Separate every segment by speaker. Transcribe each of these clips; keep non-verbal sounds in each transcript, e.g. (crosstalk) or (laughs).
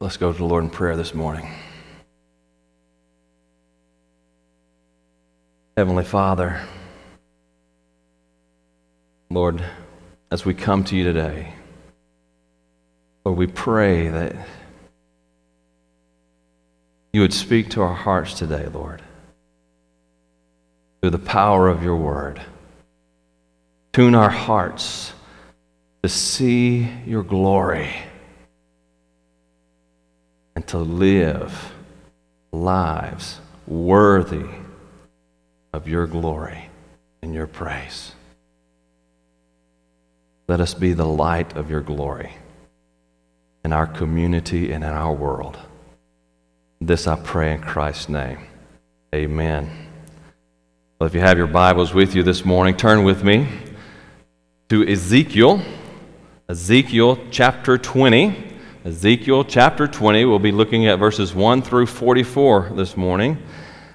Speaker 1: Let's go to the Lord in prayer this morning. Heavenly Father, Lord, as we come to you today, Lord, we pray that you would speak to our hearts today, Lord, through the power of your word. Tune our hearts to see your glory and to live lives worthy of your glory and your praise. Let us be the light of your glory in our community and in our world. This I pray in Christ's name. Amen. Well, if you have your Bibles with you this morning, turn with me to Ezekiel, Ezekiel chapter 20. Ezekiel chapter 20, we'll be looking at verses 1 through 44 this morning.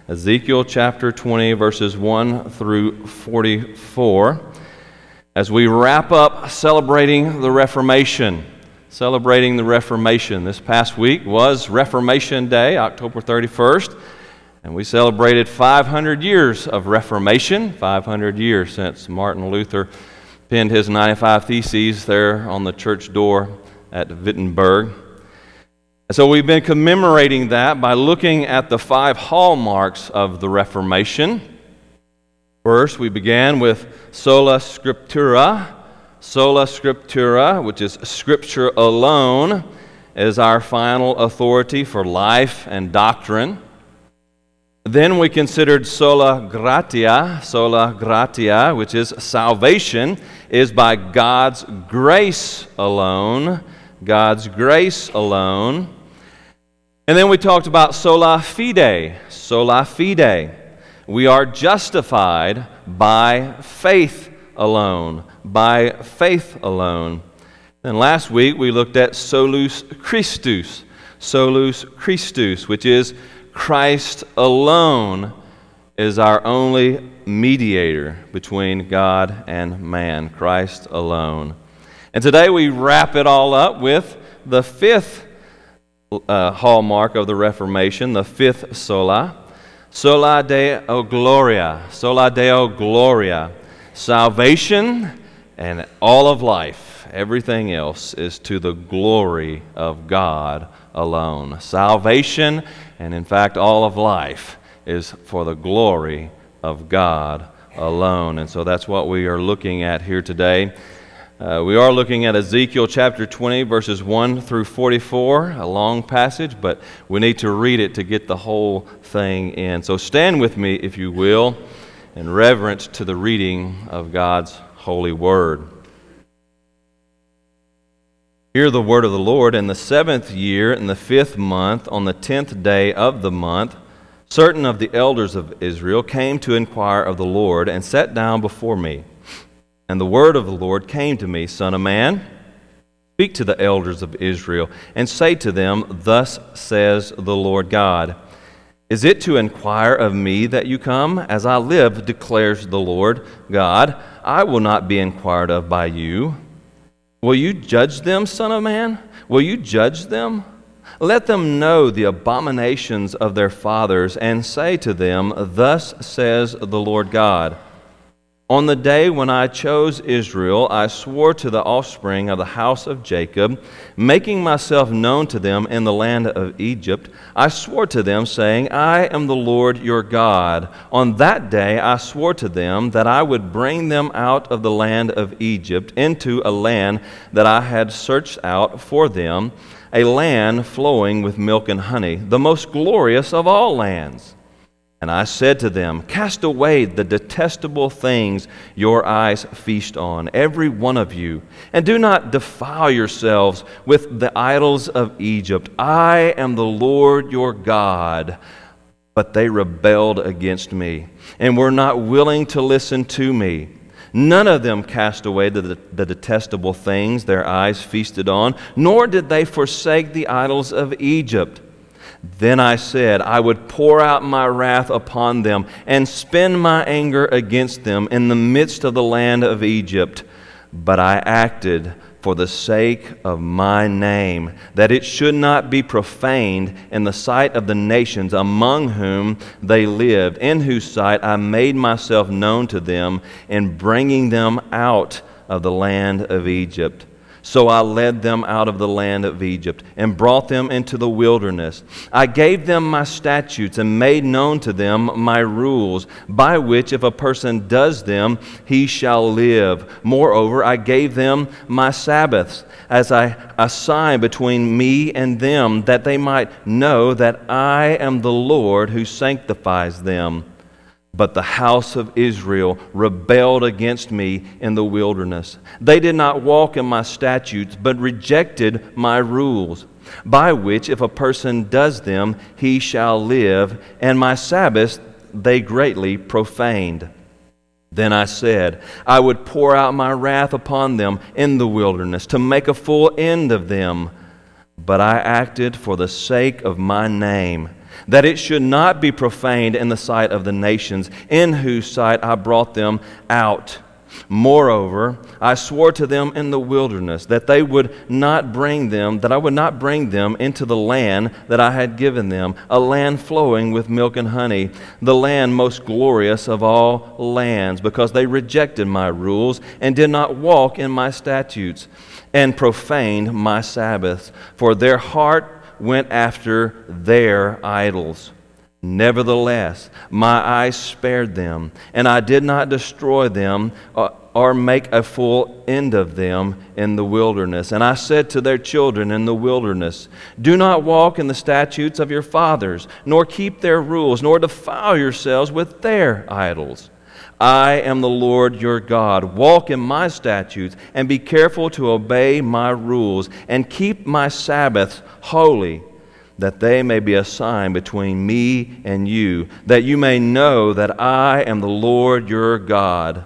Speaker 1: Ezekiel chapter 20, verses 1 through 44. As we wrap up celebrating the Reformation, celebrating the Reformation. This past week was Reformation Day, October 31st, and we celebrated 500 years of Reformation, 500 years since Martin Luther penned his 95 Theses there on the church door at Wittenberg. So we've been commemorating that by looking at the five hallmarks of the Reformation. First, we began with sola scriptura. Sola scriptura, which is scripture alone, is our final authority for life and doctrine. Then we considered sola gratia, sola gratia, which is salvation, is by God's grace alone. God's grace alone. And then we talked about sola fide, sola fide. We are justified by faith alone, by faith alone. And last week we looked at solus Christus, solus Christus, which is Christ alone is our only mediator between God and man, Christ alone. And today we wrap it all up with the fifth uh, hallmark of the Reformation, the fifth sola. Sola Deo Gloria. Sola Deo Gloria. Salvation and all of life, everything else, is to the glory of God alone. Salvation, and in fact, all of life, is for the glory of God alone. And so that's what we are looking at here today. Uh, we are looking at Ezekiel chapter 20, verses 1 through 44, a long passage, but we need to read it to get the whole thing in. So stand with me, if you will, in reverence to the reading of God's holy word. Hear the word of the Lord. In the seventh year, in the fifth month, on the tenth day of the month, certain of the elders of Israel came to inquire of the Lord and sat down before me. And the word of the Lord came to me, Son of man, speak to the elders of Israel, and say to them, Thus says the Lord God. Is it to inquire of me that you come? As I live, declares the Lord God, I will not be inquired of by you. Will you judge them, Son of man? Will you judge them? Let them know the abominations of their fathers, and say to them, Thus says the Lord God. On the day when I chose Israel, I swore to the offspring of the house of Jacob, making myself known to them in the land of Egypt. I swore to them, saying, I am the Lord your God. On that day I swore to them that I would bring them out of the land of Egypt into a land that I had searched out for them, a land flowing with milk and honey, the most glorious of all lands. And I said to them, Cast away the detestable things your eyes feast on, every one of you, and do not defile yourselves with the idols of Egypt. I am the Lord your God. But they rebelled against me and were not willing to listen to me. None of them cast away the, the, detestable things their eyes feasted on, nor did they forsake the idols of Egypt. Then I said, I would pour out my wrath upon them and spend my anger against them in the midst of the land of Egypt. But I acted for the sake of my name, that it should not be profaned in the sight of the nations among whom they lived, in whose sight I made myself known to them in bringing them out of the land of Egypt. So I led them out of the land of Egypt and brought them into the wilderness. I gave them my statutes and made known to them my rules, by which if a person does them, he shall live. Moreover, I gave them my Sabbaths as I assign between me and them, that they might know that I am the Lord who sanctifies them. But the house of Israel rebelled against me in the wilderness. They did not walk in my statutes, but rejected my rules, by which, if a person does them, he shall live, and my Sabbaths they greatly profaned. Then I said, I would pour out my wrath upon them in the wilderness to make a full end of them. But I acted for the sake of my name that it should not be profaned in the sight of the nations, in whose sight I brought them out. Moreover, I swore to them in the wilderness that they would not bring them, that I would not bring them into the land that I had given them, a land flowing with milk and honey, the land most glorious of all lands, because they rejected my rules and did not walk in my statutes and profaned my Sabbaths. For their heart went after their idols. Nevertheless, my eyes spared them, and I did not destroy them uh, or make a full end of them in the wilderness. And I said to their children in the wilderness, Do not walk in the statutes of your fathers, nor keep their rules, nor defile yourselves with their idols. I am the Lord your God. Walk in my statutes and be careful to obey my rules and keep my Sabbaths holy, that they may be a sign between me and you, that you may know that I am the Lord your God.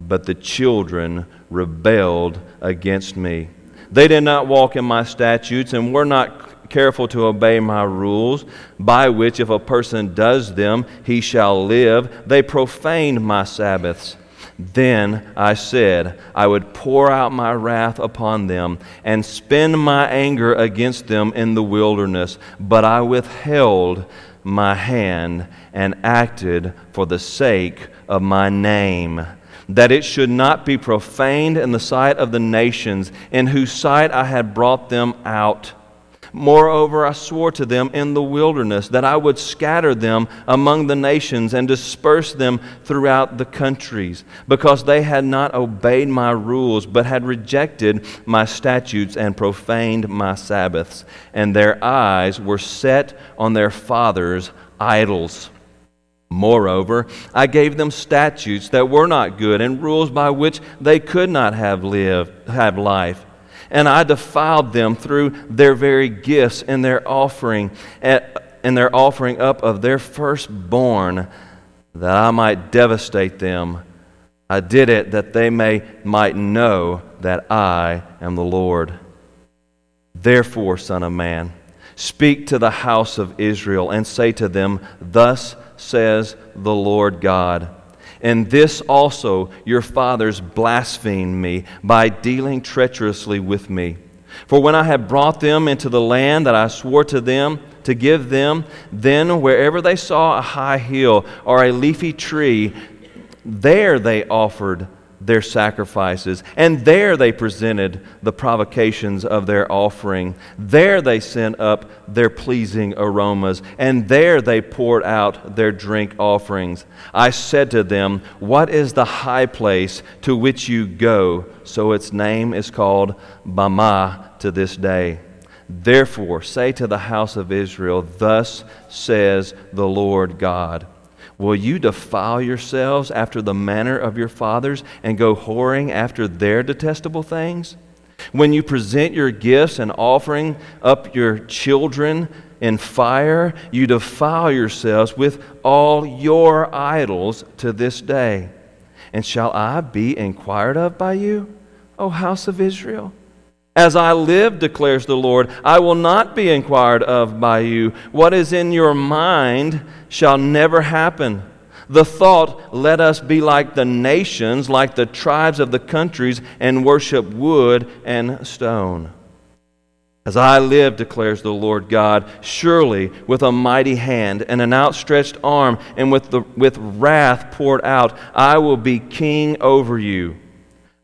Speaker 1: But the children rebelled against me. They did not walk in my statutes and were not careful to obey my rules, by which if a person does them, he shall live. They profaned my Sabbaths. Then I said, I would pour out my wrath upon them and spend my anger against them in the wilderness. But I withheld my hand and acted for the sake of my name, that it should not be profaned in the sight of the nations, in whose sight I had brought them out. Moreover, I swore to them in the wilderness that I would scatter them among the nations and disperse them throughout the countries, because they had not obeyed my rules, but had rejected my statutes and profaned my Sabbaths, and their eyes were set on their fathers' idols. Moreover, I gave them statutes that were not good and rules by which they could not have lived, have life and I defiled them through their very gifts and their offering and their offering up of their firstborn that I might devastate them. I did it that they may might know that I am the Lord. Therefore, son of man, speak to the house of Israel and say to them, Thus says the Lord God. And this also your fathers blasphemed me by dealing treacherously with me. For when I had brought them into the land that I swore to them to give them, then wherever they saw a high hill or a leafy tree, there they offered their sacrifices. And there they presented the provocations of their offering. There they sent up their pleasing aromas. And there they poured out their drink offerings. I said to them, What is the high place to which you go? So its name is called Bamah to this day. Therefore, say to the house of Israel, Thus says the Lord God. Will you defile yourselves after the manner of your fathers and go whoring after their detestable things? When you present your gifts and offering up your children in fire, you defile yourselves with all your idols to this day. And shall I be inquired of by you, O house of Israel? As I live, declares the Lord, I will not be inquired of by you. What is in your mind shall never happen. The thought, let us be like the nations, like the tribes of the countries, and worship wood and stone. As I live, declares the Lord God, surely with a mighty hand and an outstretched arm and with, the, with wrath poured out, I will be king over you.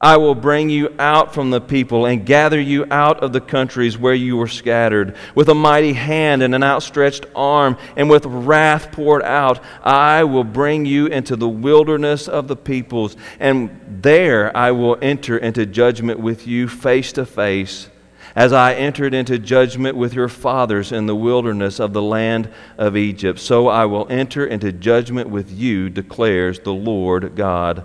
Speaker 1: I will bring you out from the people and gather you out of the countries where you were scattered. With a mighty hand and an outstretched arm and with wrath poured out, I will bring you into the wilderness of the peoples, and there I will enter into judgment with you face to face as I entered into judgment with your fathers in the wilderness of the land of Egypt, so I will enter into judgment with you, declares the Lord God.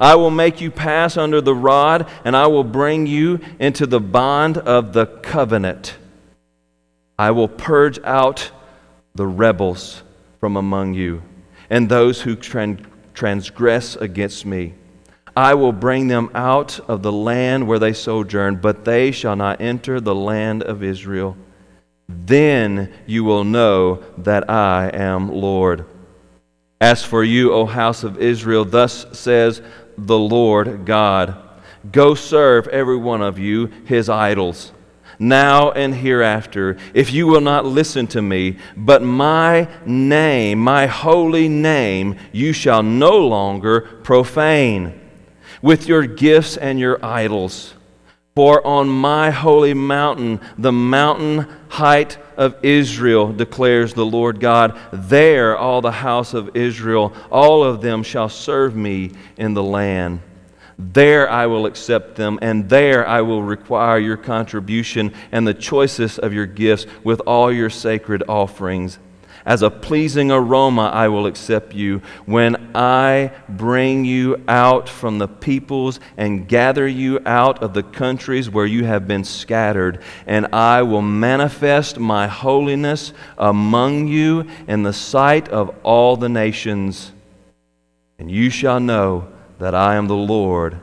Speaker 1: I will make you pass under the rod, and I will bring you into the bond of the covenant. I will purge out the rebels from among you, and those who transgress against me. I will bring them out of the land where they sojourn, but they shall not enter the land of Israel. Then you will know that I am Lord. As for you, O house of Israel, thus says the Lord God Go serve every one of you his idols, now and hereafter, if you will not listen to me. But my name, my holy name, you shall no longer profane with your gifts and your idols. For on my holy mountain, the mountain height of Israel, declares the Lord God, there all the house of Israel, all of them shall serve me in the land. There I will accept them, and there I will require your contribution and the choicest of your gifts with all your sacred offerings. As a pleasing aroma, I will accept you when I bring you out from the peoples and gather you out of the countries where you have been scattered. And I will manifest my holiness among you in the sight of all the nations. And you shall know that I am the Lord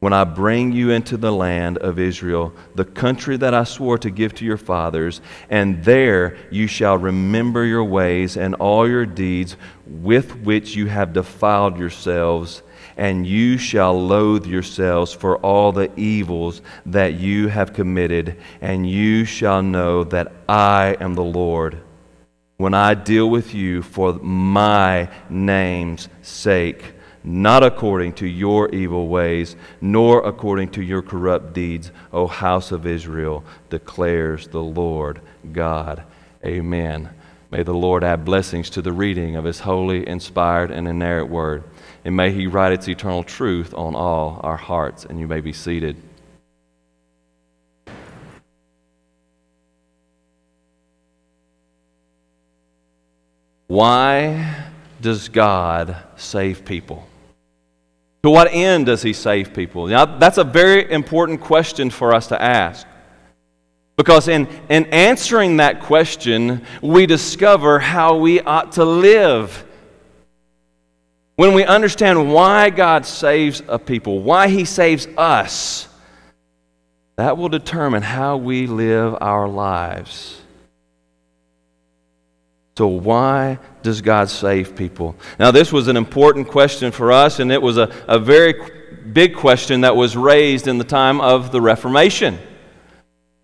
Speaker 1: when I bring you into the land of Israel, the country that I swore to give to your fathers, and there you shall remember your ways and all your deeds with which you have defiled yourselves, and you shall loathe yourselves for all the evils that you have committed, and you shall know that I am the Lord when I deal with you for my name's sake not according to your evil ways, nor according to your corrupt deeds, O house of Israel, declares the Lord God. Amen. May the Lord add blessings to the reading of his holy, inspired, and inerrant word. And may he write its eternal truth on all our hearts. And you may be seated. Why does God save people? To what end does he save people? Now, that's a very important question for us to ask. Because in, in answering that question, we discover how we ought to live. When we understand why God saves a people, why he saves us, that will determine how we live our lives. So, why does God save people? Now, this was an important question for us, and it was a, a very big question that was raised in the time of the Reformation.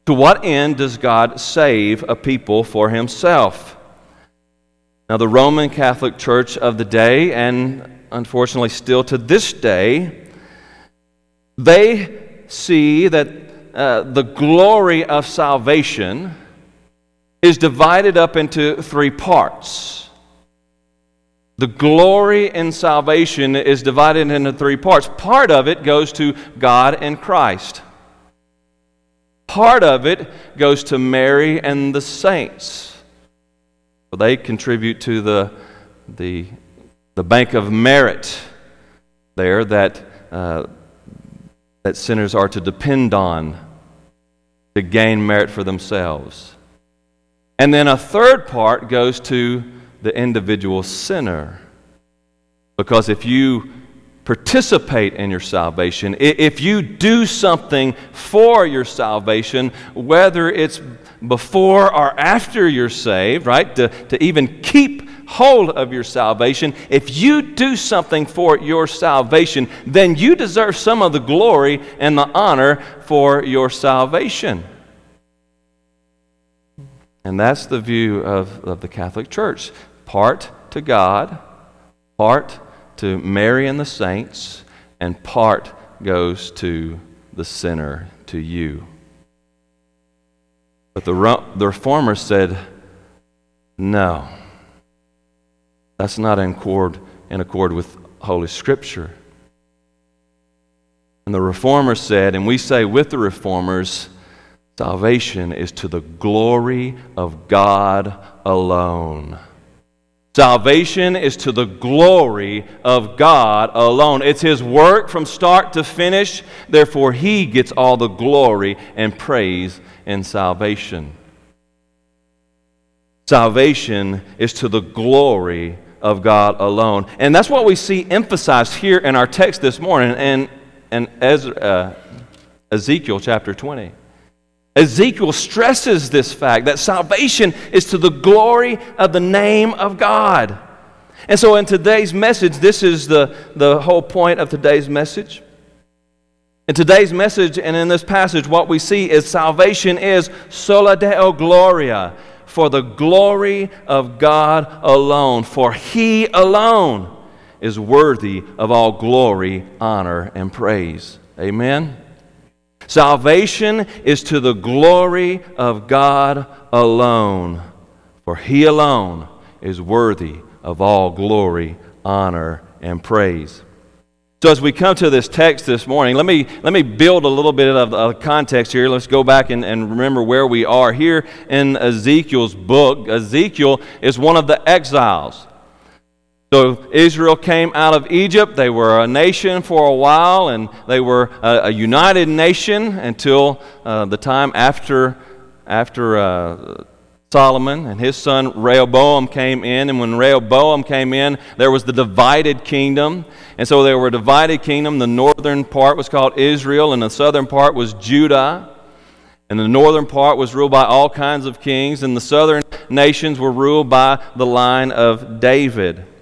Speaker 1: To what end does God save a people for himself? Now, the Roman Catholic Church of the day, and unfortunately still to this day, they see that uh, the glory of salvation is divided up into three parts. The glory in salvation is divided into three parts. Part of it goes to God and Christ. Part of it goes to Mary and the saints. So they contribute to the, the, the bank of merit there that, uh, that sinners are to depend on to gain merit for themselves. And then a third part goes to the individual sinner. Because if you participate in your salvation, if you do something for your salvation, whether it's before or after you're saved, right, to, to even keep hold of your salvation, if you do something for your salvation, then you deserve some of the glory and the honor for your salvation. And that's the view of, of the Catholic Church part to God, part to Mary and the saints, and part goes to the sinner, to you. But the, the reformers said, no, that's not in accord, in accord with Holy Scripture. And the reformers said, and we say with the reformers, salvation is to the glory of God alone. Salvation is to the glory of God alone. It's His work from start to finish. Therefore, He gets all the glory and praise in salvation. Salvation is to the glory of God alone. And that's what we see emphasized here in our text this morning in, in Ezra, uh, Ezekiel chapter 20. Ezekiel stresses this fact that salvation is to the glory of the name of God. And so, in today's message, this is the, the whole point of today's message. In today's message and in this passage, what we see is salvation is sola deo gloria, for the glory of God alone, for He alone is worthy of all glory, honor, and praise. Amen. Salvation is to the glory of God alone, for He alone is worthy of all glory, honor, and praise. So, as we come to this text this morning, let me, let me build a little bit of, of context here. Let's go back and, and remember where we are. Here in Ezekiel's book, Ezekiel is one of the exiles. So Israel came out of Egypt. They were a nation for a while, and they were a, a united nation until uh, the time after, after uh, Solomon and his son Rehoboam came in. And when Rehoboam came in, there was the divided kingdom. And so there were a divided kingdom. The northern part was called Israel, and the southern part was Judah. And the northern part was ruled by all kinds of kings, and the southern nations were ruled by the line of David.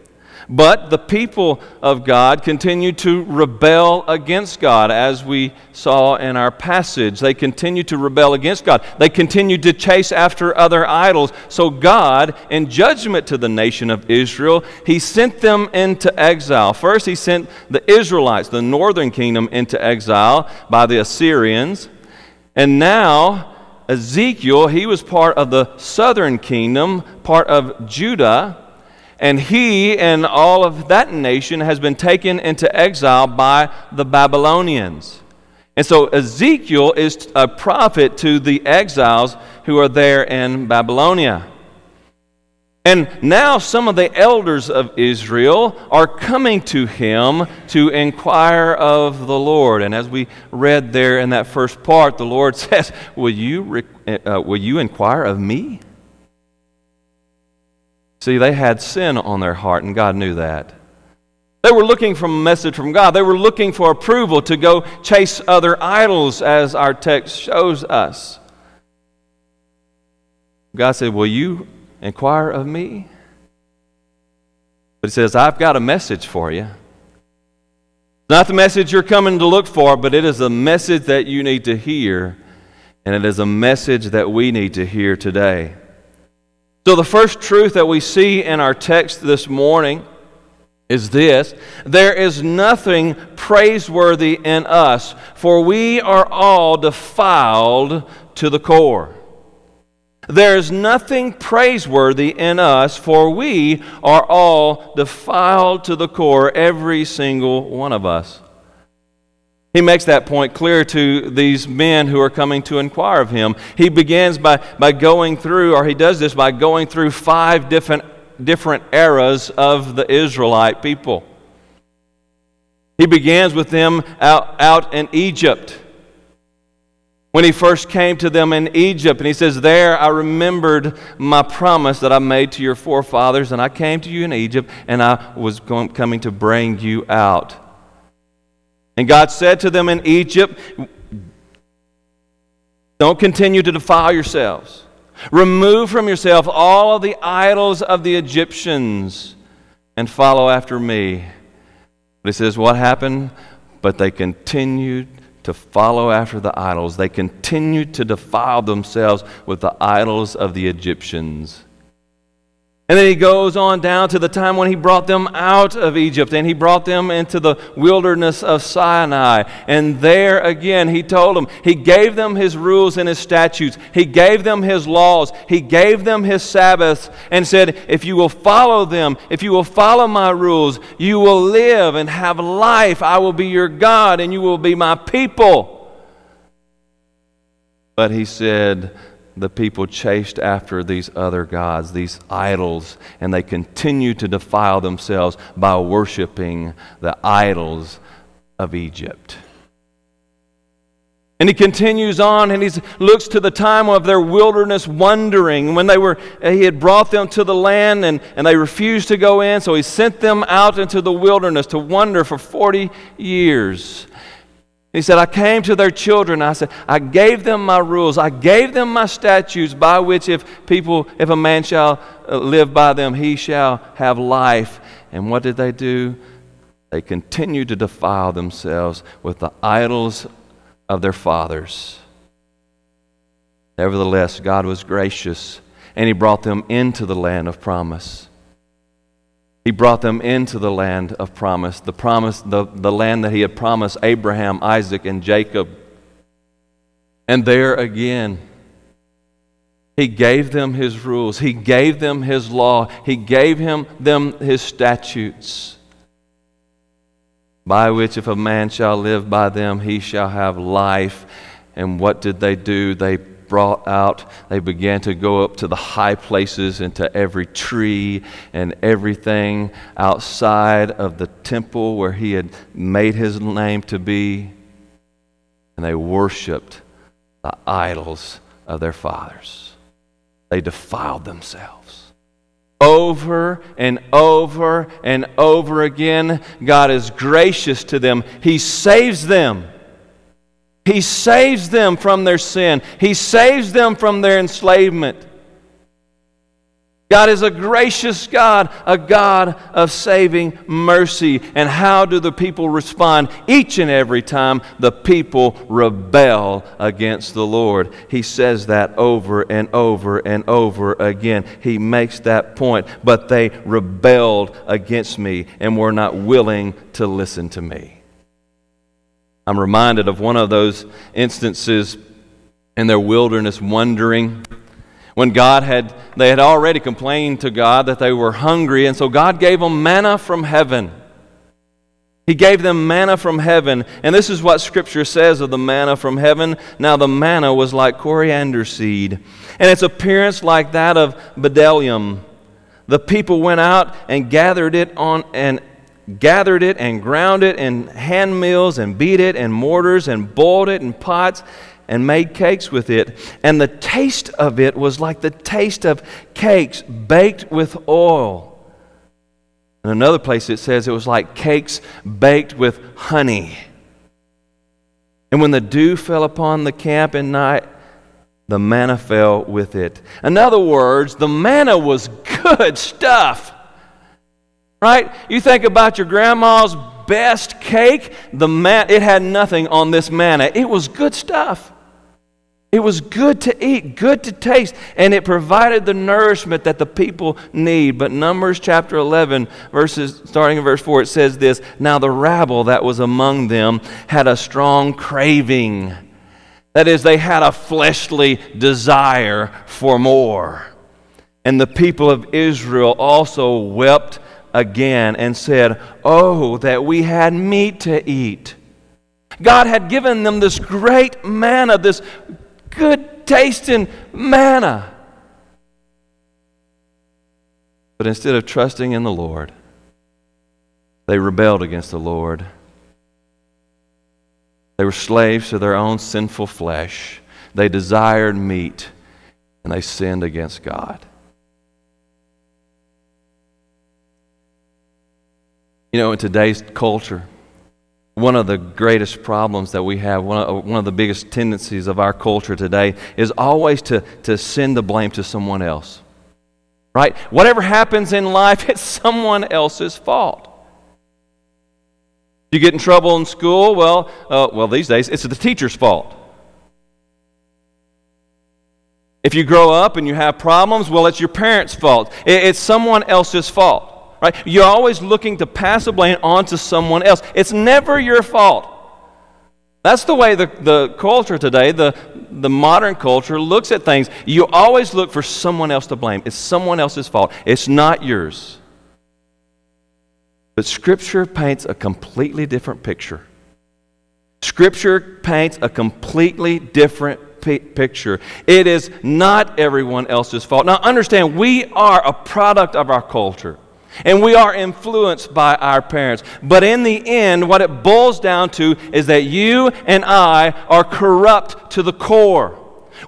Speaker 1: But the people of God continued to rebel against God, as we saw in our passage. They continued to rebel against God. They continued to chase after other idols. So, God, in judgment to the nation of Israel, He sent them into exile. First, He sent the Israelites, the northern kingdom, into exile by the Assyrians. And now, Ezekiel, he was part of the southern kingdom, part of Judah and he and all of that nation has been taken into exile by the Babylonians. And so Ezekiel is a prophet to the exiles who are there in Babylonia. And now some of the elders of Israel are coming to him to inquire of the Lord. And as we read there in that first part, the Lord (laughs) says, Will you, uh, will you inquire of me? See, they had sin on their heart, and God knew that. They were looking for a message from God. They were looking for approval to go chase other idols, as our text shows us. God said, Will you inquire of me? But He says, I've got a message for you. Not the message you're coming to look for, but it is a message that you need to hear, and it is a message that we need to hear today. So, the first truth that we see in our text this morning is this there is nothing praiseworthy in us, for we are all defiled to the core. There is nothing praiseworthy in us, for we are all defiled to the core, every single one of us. He makes that point clear to these men who are coming to inquire of him. He begins by, by going through, or he does this by going through five different, different eras of the Israelite people. He begins with them out, out in Egypt. When he first came to them in Egypt, and he says, There I remembered my promise that I made to your forefathers, and I came to you in Egypt, and I was going, coming to bring you out. And God said to them in Egypt, Don't continue to defile yourselves. Remove from yourself all of the idols of the Egyptians and follow after me. But he says, What happened? But they continued to follow after the idols. They continued to defile themselves with the idols of the Egyptians. And then he goes on down to the time when he brought them out of Egypt and he brought them into the wilderness of Sinai. And there again, he told them, he gave them his rules and his statutes, he gave them his laws, he gave them his Sabbaths, and said, If you will follow them, if you will follow my rules, you will live and have life. I will be your God and you will be my people. But he said, the people chased after these other gods, these idols, and they continued to defile themselves by worshiping the idols of Egypt. And he continues on and he looks to the time of their wilderness wandering when they were, he had brought them to the land and, and they refused to go in. So he sent them out into the wilderness to wander for 40 years. He said, I came to their children. I said, I gave them my rules. I gave them my statutes by which if people, if a man shall uh, live by them, he shall have life. And what did they do? They continued to defile themselves with the idols of their fathers. Nevertheless, God was gracious and he brought them into the land of promise. He brought them into the land of promise, the promise, the, the land that he had promised Abraham, Isaac, and Jacob. And there again, he gave them his rules. He gave them his law. He gave him them his statutes, by which if a man shall live by them, he shall have life. And what did they do? They brought out, they began to go up to the high places and to every tree and everything outside of the temple where he had made his name to be. And they worshiped the idols of their fathers. They defiled themselves. Over and over and over again, God is gracious to them. He saves them. He saves them from their sin, He saves them from their enslavement. God is a gracious God, a God of saving mercy. And how do the people respond? Each and every time the people rebel against the Lord. He says that over and over and over again. He makes that point. But they rebelled against me and were not willing to listen to me. I'm reminded of one of those instances in their wilderness wandering when God had they had already complained to God that they were hungry and so God gave them manna from heaven. He gave them manna from heaven. And this is what scripture says of the manna from heaven. Now the manna was like coriander seed and its appearance like that of bdellium. The people went out and gathered it on and gathered it and ground it in hand mills and beat it in mortars and boiled it in pots and made cakes with it. And the taste of it was like the taste of cakes baked with oil. In another place, it says it was like cakes baked with honey. And when the dew fell upon the camp at night, the manna fell with it. In other words, the manna was good stuff right? You think about your grandma's best cake, the man, it had nothing on this manna. It was good stuff. It was good to eat, good to taste, and it provided the nourishment that the people need. But Numbers chapter 11, verses starting in verse 4, it says this Now the rabble that was among them had a strong craving. That is, they had a fleshly desire for more. And the people of Israel also wept again and said, Oh, that we had meat to eat. God had given them this great manna, this good tasting manna. But instead of trusting in the Lord, they rebelled against the Lord. They were slaves to their own sinful flesh. They desired meat, and they sinned against God. You know, in today's culture, one of the greatest problems that we have, one of, one of the biggest tendencies of our culture today, is always to, to send the blame to someone else. Right? Whatever happens in life, (laughs) it's someone else's fault. You get in trouble in school, well, uh, well, these days, it's the teacher's fault. If you grow up and you have problems, well, it's your parents' fault. It's someone else's fault. Right? You're always looking to pass the blame onto someone else. It's never your fault. That's the way the, the culture today, the, the modern culture, looks at things. You always look for someone else to blame. It's someone else's fault, it's not yours. But Scripture paints a completely different picture. Scripture paints a completely different p- picture. It is not everyone else's fault. Now, understand, we are a product of our culture. And we are influenced by our parents. But in the end, what it boils down to is that you and I are corrupt to the core.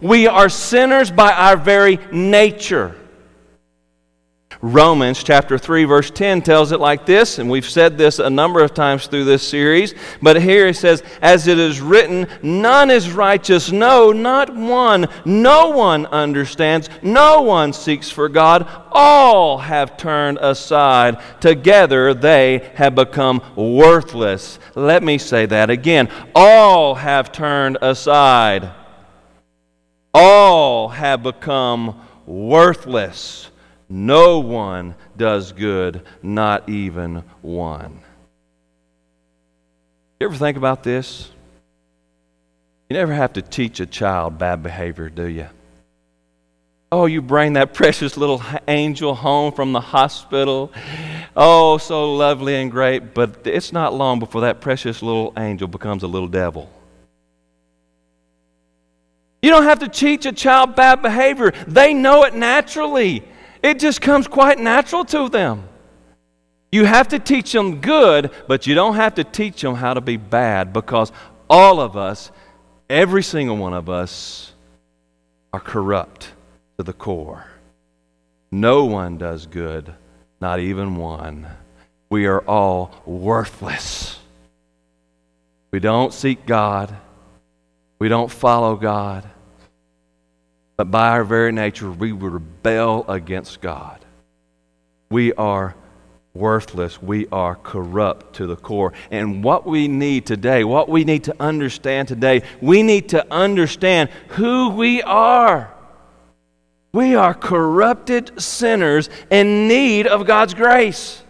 Speaker 1: We are sinners by our very nature. Romans chapter 3 verse 10 tells it like this, and we've said this a number of times through this series, but here it says, As it is written, none is righteous, no, not one. No one understands, no one seeks for God. All have turned aside. Together they have become worthless. Let me say that again. All have turned aside. All have become worthless. No one does good, not even one. You ever think about this? You never have to teach a child bad behavior, do you? Oh, you bring that (laughs) precious little angel home from the hospital. Oh, so lovely and great, but it's not long before that precious little angel becomes a little devil. You don't have to teach a child bad behavior, they know it naturally. It just comes quite natural to them. You have to teach them good, but you don't have to teach them how to be bad because all of us, every single one of us, are corrupt to the core. No one does good, not even one. We are all worthless. We don't seek God, we don't follow God. But by our very nature, we rebel against God. We are worthless. We are corrupt to the core. And what we need today, what we need to understand today, we need to understand who we are. We are corrupted sinners in need of God's grace.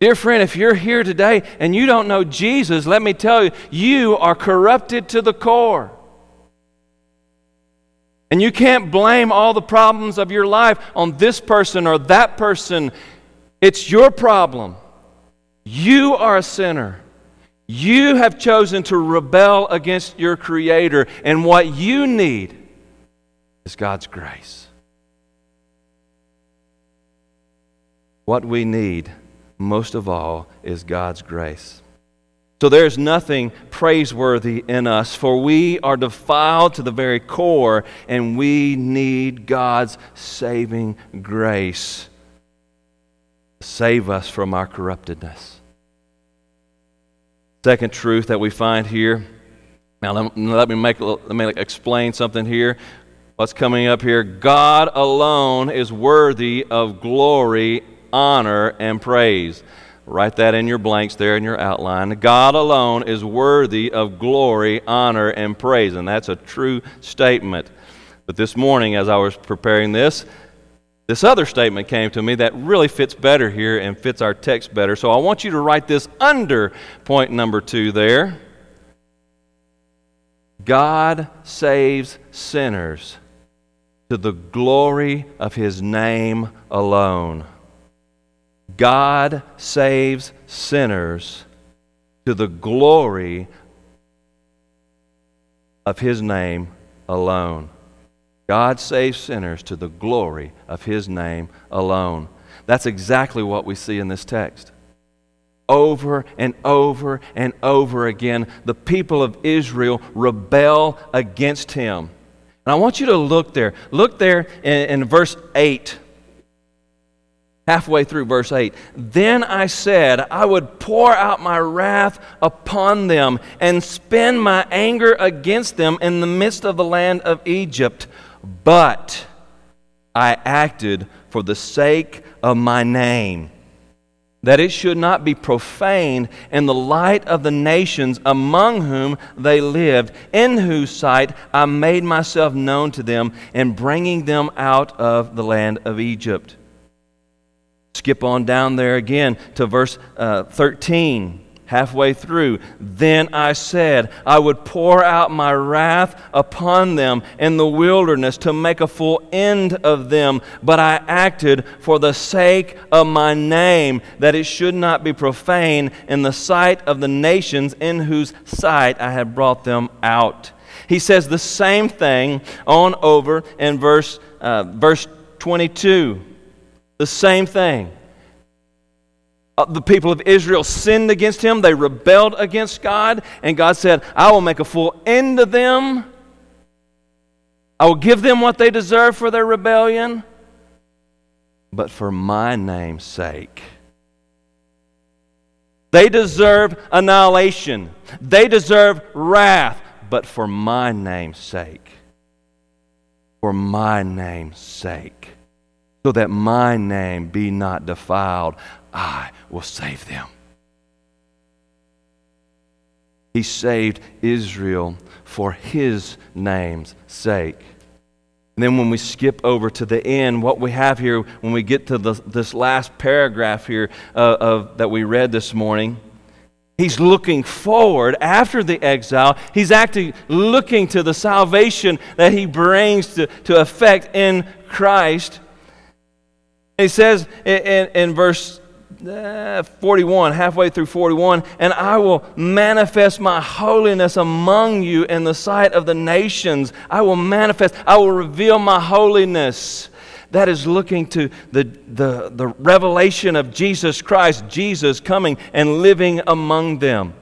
Speaker 1: Dear friend, if you're here today and you don't know Jesus, let me tell you, you are corrupted to the core. And you can't blame all the problems of your life on this person or that person. It's your problem. You are a sinner. You have chosen to rebel against your Creator, and what you need is God's grace. What we need most of all is God's grace. So there is nothing praiseworthy in us, for we are defiled to the very core, and we need God's saving grace to save us from our corruptedness. Second truth that we find here. Now let me make let me explain something here. What's coming up here? God alone is worthy of glory, honor, and praise. Write that in your blanks there in your outline. God alone is worthy of glory, honor, and praise. And that's a true statement. But this morning, as I was preparing this, this other statement came to me that really fits better here and fits our text better. So I want you to write this under point number two there. God saves sinners to the glory of his name alone. God saves sinners to the glory of His name alone. God saves sinners to the glory of His name alone. That's exactly what we see in this text. Over and over and over again, the people of Israel rebel against Him. And I want you to look there. Look there in, in verse 8 halfway through verse 8. Then I said, I would pour out my wrath upon them and spend my anger against them in the midst of the land of Egypt. But I acted for the sake of my name that it should not be profaned in the light of the nations among whom they lived, in whose sight I made myself known to them in bringing them out of the land of Egypt. Skip on down there again to verse uh, 13 halfway through. Then I said, I would pour out my wrath upon them in the wilderness to make a full end of them. But I acted for the sake of my name, that it should not be profane in the sight of the nations in whose sight I had brought them out. He says the same thing on over in verse, uh, verse 22. The same thing. Uh, the people of Israel sinned against him. They rebelled against God. And God said, I will make a full end of them. I will give them what they deserve for their rebellion. But for my name's sake, they deserve annihilation. They deserve wrath. But for my name's sake, for my name's sake, so that my name be not defiled, I will save them. He saved Israel for his name's sake. And then when we skip over to the end, what we have here, when we get to the, this last paragraph here uh, of, that we read this morning, he's looking forward after the exile. He's actually looking to the salvation that he brings to, to effect in Christ. He says in, in, in verse uh, 41, halfway through 41, and I will manifest my holiness among you in the sight of the nations. I will manifest, I will reveal my holiness. That is looking to the, the, the revelation of Jesus Christ, Jesus coming and living among them.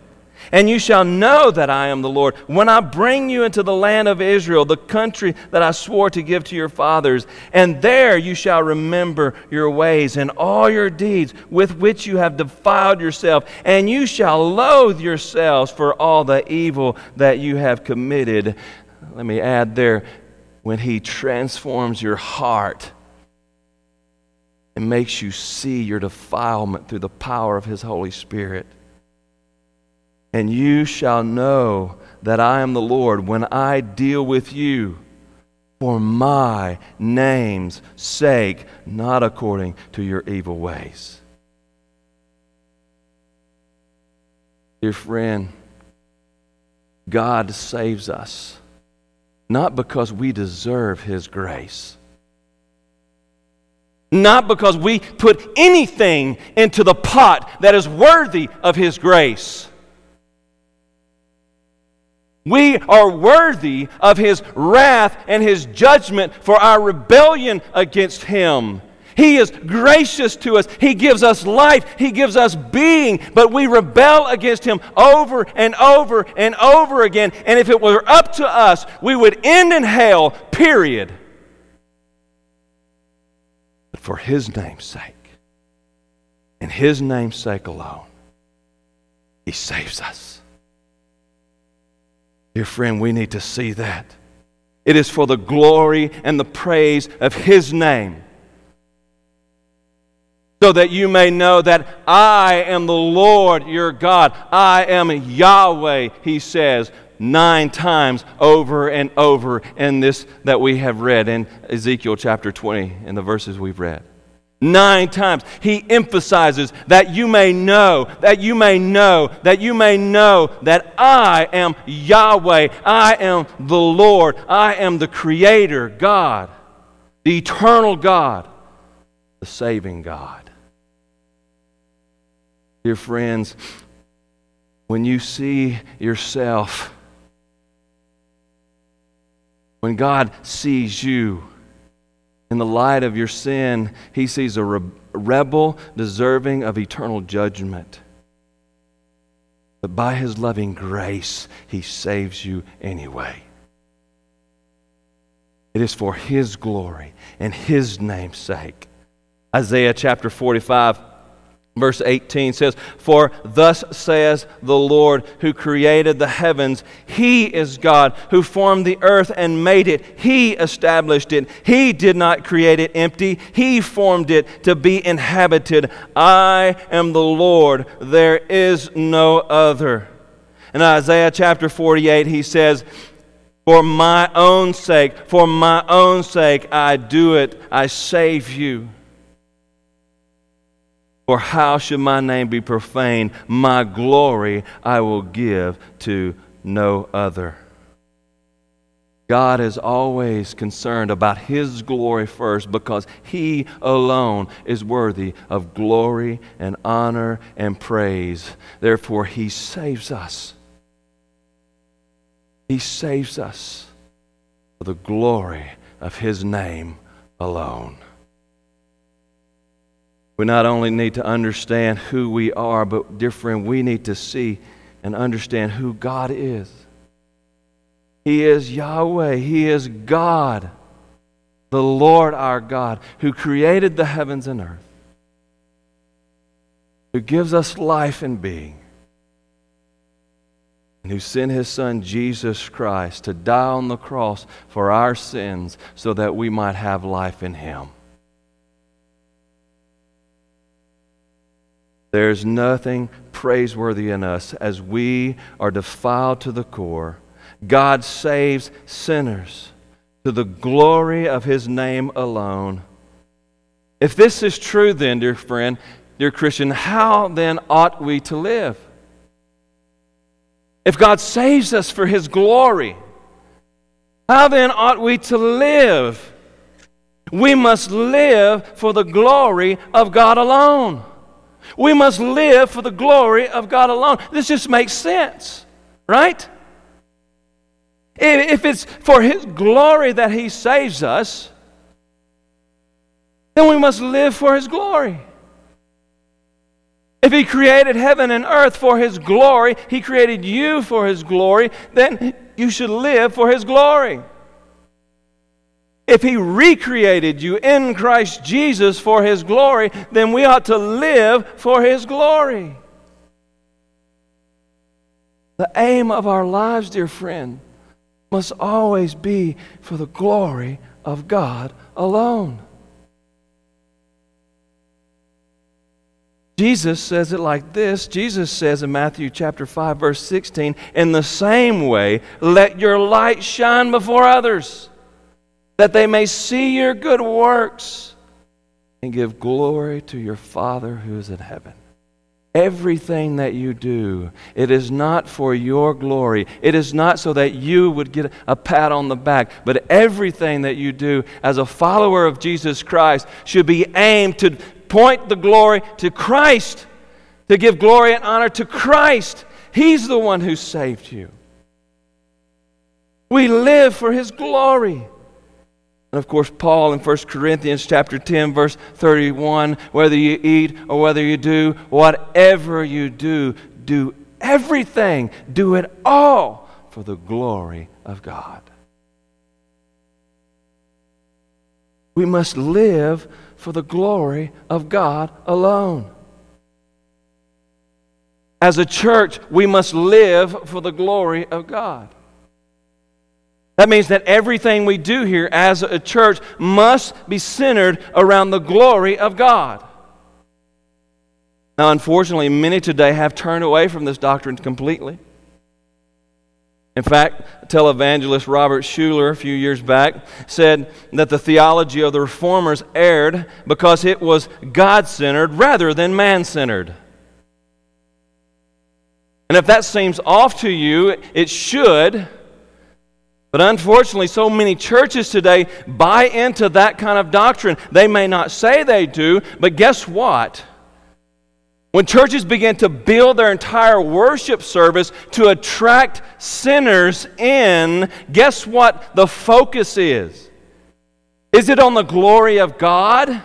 Speaker 1: And you shall know that I am the Lord when I bring you into the land of Israel, the country that I swore to give to your fathers. And there you shall remember your ways and all your deeds with which you have defiled yourself. And you shall loathe yourselves for all the evil that you have committed. Let me add there when He transforms your heart and makes you see your defilement through the power of His Holy Spirit. And you shall know that I am the Lord when I deal with you for my name's sake, not according to your evil ways. Dear friend, God saves us not because we deserve His grace, not because we put anything into the pot that is worthy of His grace. We are worthy of his wrath and his judgment for our rebellion against him. He is gracious to us. He gives us life. He gives us being. But we rebel against Him over and over and over again. And if it were up to us, we would end in hell, period. But for His name's sake, and His name's sake alone, He saves us. Dear friend, we need to see that. It is for the glory and the praise of His name. So that you may know that I am the Lord your God. I am Yahweh, he says nine times over and over in this that we have read in Ezekiel chapter 20 in the verses we've read. Nine times. He emphasizes that you may know, that you may know, that you may know that I am Yahweh, I am the Lord, I am the Creator God, the eternal God, the saving God. Dear friends, when you see yourself, when God sees you, in the light of your sin, he sees a rebel deserving of eternal judgment. But by his loving grace, he saves you anyway. It is for his glory and his name's sake Isaiah chapter 45 Verse 18 says, For thus says the Lord who created the heavens, He is God who formed the earth and made it. He established it. He did not create it empty, He formed it to be inhabited. I am the Lord, there is no other. In Isaiah chapter 48, he says, For my own sake, for my own sake, I do it, I save you. For how should my name be profaned? My glory I will give to no other. God is always concerned about His glory first because He alone is worthy of glory and honor and praise. Therefore, He saves us. He saves us for the glory of His name alone. We not only need to understand who we are, but, dear friend, we need to see and understand who God is. He is Yahweh, He is God, the Lord our God, who created the heavens and earth, who gives us life and being, and who sent His Son Jesus Christ to die on the cross for our sins so that we might have life in Him. There's nothing praiseworthy in us as we are defiled to the core. God saves sinners to the glory of his name alone. If this is true, then, dear friend, dear Christian, how then ought we to live? If God saves us for his glory, how then ought we to live? We must live for the glory of God alone. We must live for the glory of God alone. This just makes sense, right? If it's for His glory that He saves us, then we must live for His glory. If He created heaven and earth for His glory, He created you for His glory, then you should live for His glory. If He recreated you in Christ Jesus for His glory, then we ought to live for His glory. The aim of our lives, dear friend, must always be for the glory of God alone. Jesus says it like this. Jesus says in Matthew chapter 5 verse 16, "In the same way, let your light shine before others, that they may see your good works and give glory to your Father who is in heaven. Everything that you do, it is not for your glory. It is not so that you would get a pat on the back, but everything that you do as a follower of Jesus Christ should be aimed to point the glory to Christ, to give glory and honor to Christ. He's the one who saved you. We live for His glory. And of course, Paul in 1 Corinthians chapter 10, verse 31, whether you eat or whether you do, whatever you do, do everything, do it all for the glory of God. We must live for the glory of God alone. As a church, we must live for the glory of God. That means that everything we do here as a church must be centered around the glory of God. Now, unfortunately, many today have turned away from this doctrine completely. In fact, televangelist Robert Schuller a few years back said that the theology of the reformers erred because it was God centered rather than man centered. And if that seems off to you, it should but unfortunately, so many churches today buy into that kind of doctrine. They may not say they do, but guess what? When churches begin to build their entire worship service to attract sinners in, guess what the focus is? Is it on the glory of God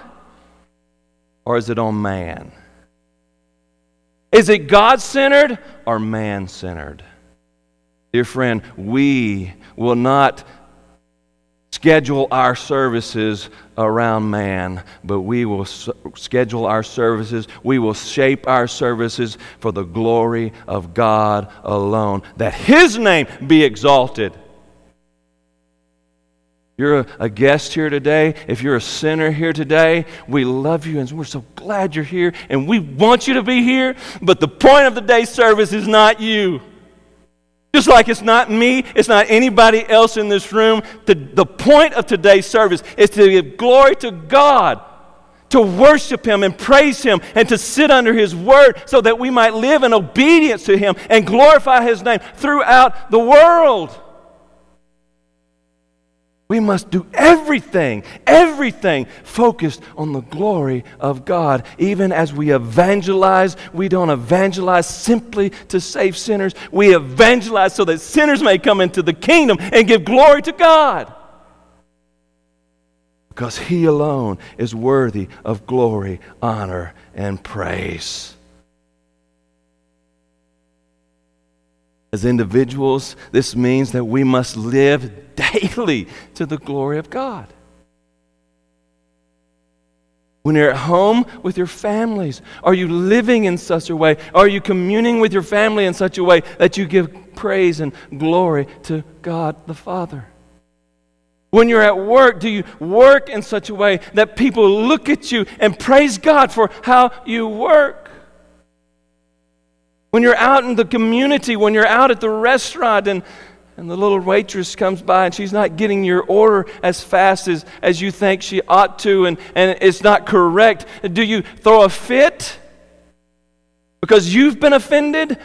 Speaker 1: or is it on man? Is it God centered or man centered? Dear friend, we will not schedule our services around man, but we will schedule our services, we will shape our services for the glory of God alone, that His name be exalted. You're a, guest here today. If you're a sinner here today, we love you and we're so glad you're here and we want you to be here. But the point of the day service is not you. Just like it's not me, it's not anybody else in this room. The, the point of today's service is to give glory to God, to worship Him and praise Him, and to sit under His word so that we might live in obedience to Him and glorify His name throughout the world. We must do everything, everything focused on the glory of God. Even as we evangelize, we don't evangelize simply to save sinners. We evangelize so that sinners may come into the kingdom and give glory to God. Because He alone is worthy of glory, honor, and praise. As individuals, this means that we must live (laughs) daily to the glory of God. When you're at home with your families, are you living in such a way? Are you communing with your family in such a way that you give praise and glory to God the Father? When you're at work, do you work in such a way that people look at you and praise God for how you work? When you're out in the community, when you're out at the restaurant and, and the little waitress comes by and she's not getting your order as fast as, as you think she ought to and, and it's not correct, do you throw a fit because you've been offended?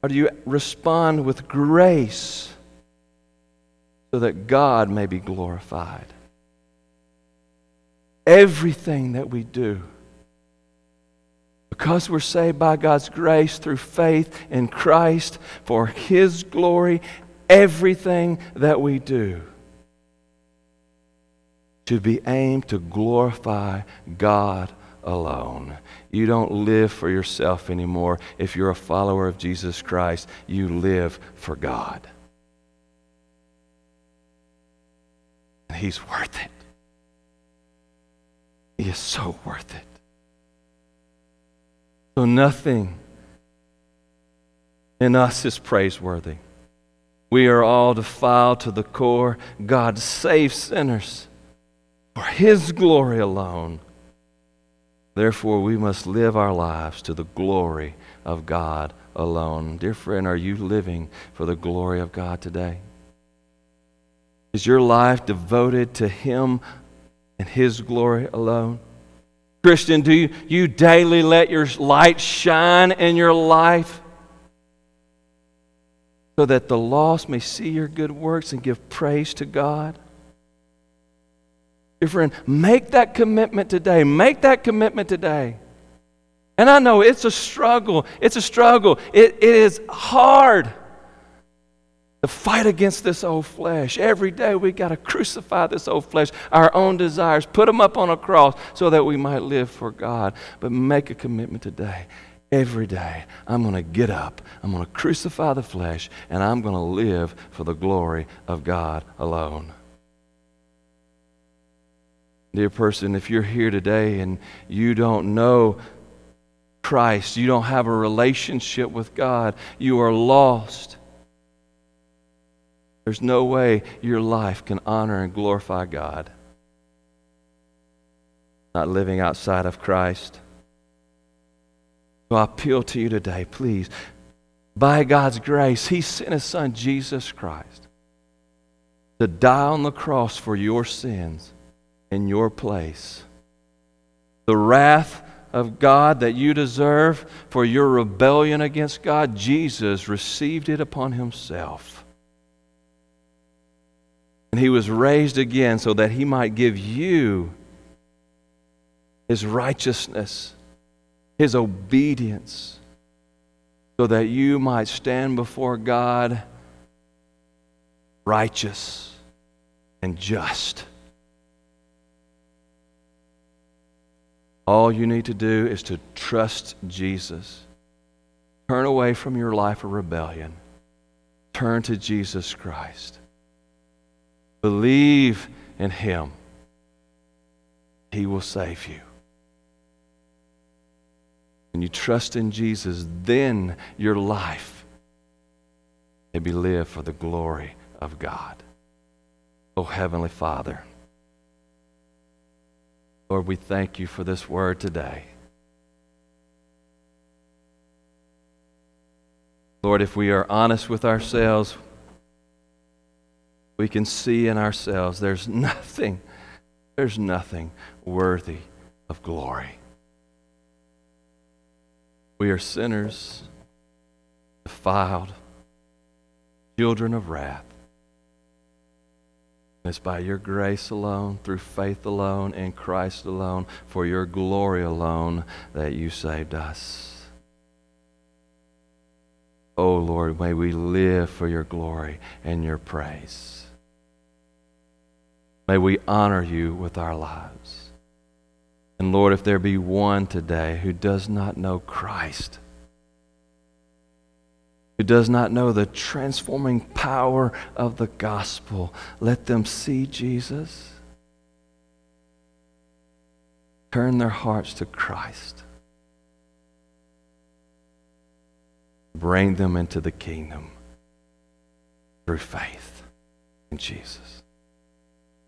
Speaker 1: Or do you respond with grace so that God may be glorified? Everything that we do because we're saved by God's grace through faith in Christ for His glory, everything that we do should be aimed to glorify God alone. You don't live for yourself anymore. If you're a follower of Jesus Christ, you live for God. And he's worth it. He is so worth it. So nothing in us is praiseworthy. We are all defiled to the core. God saves sinners for His glory alone. Therefore, we must live our lives to the glory of God alone. Dear friend, are you living for the glory of God today? Is your life devoted to Him and His glory alone? Christian, do you, you daily let your light shine in your life so that the lost may see your good works and give praise to God? Dear friend, make that commitment today. Make that commitment today. And I know it's a struggle. It's a struggle. It, it is hard to fight against this old flesh. Every day we got to crucify this old flesh, our own desires, put them up on a cross so that we might live for God. But make a commitment today. Every day, I'm going to get up, I'm going to crucify the flesh, and I'm going to live for the glory of God alone. Dear person, if you're here today and you don't know Christ, you don't have a relationship with God, you are lost. There's no way your life can honor and glorify God. Not living outside of Christ. So I appeal to you today, please. By God's grace, He sent His Son, Jesus Christ, to die on the cross for your sins in your place. The wrath of God that you deserve for your rebellion against God, Jesus received it upon Himself. And he was raised again so that he might give you his righteousness, his obedience, so that you might stand before God righteous and just. All you need to do is to trust Jesus. Turn away from your life of rebellion. Turn to Jesus Christ. Believe in Him. He will save you. When you trust in Jesus, then your life may be lived for the glory of God. Oh, Heavenly Father, Lord, we thank you for this word today. Lord, if we are honest with ourselves, we can see in ourselves there's (laughs) nothing, there's nothing worthy of glory. We are sinners, defiled, children of wrath. And it's by your grace alone, through faith alone, in Christ alone, for your glory alone, that you saved us. Oh Lord, may we live for your glory and your praise. May we honor you with our lives. And Lord, if there be one today who does not know Christ, who does not know the transforming power of the gospel, let them see Jesus. Turn their hearts to Christ. Bring them into the kingdom through faith in Jesus.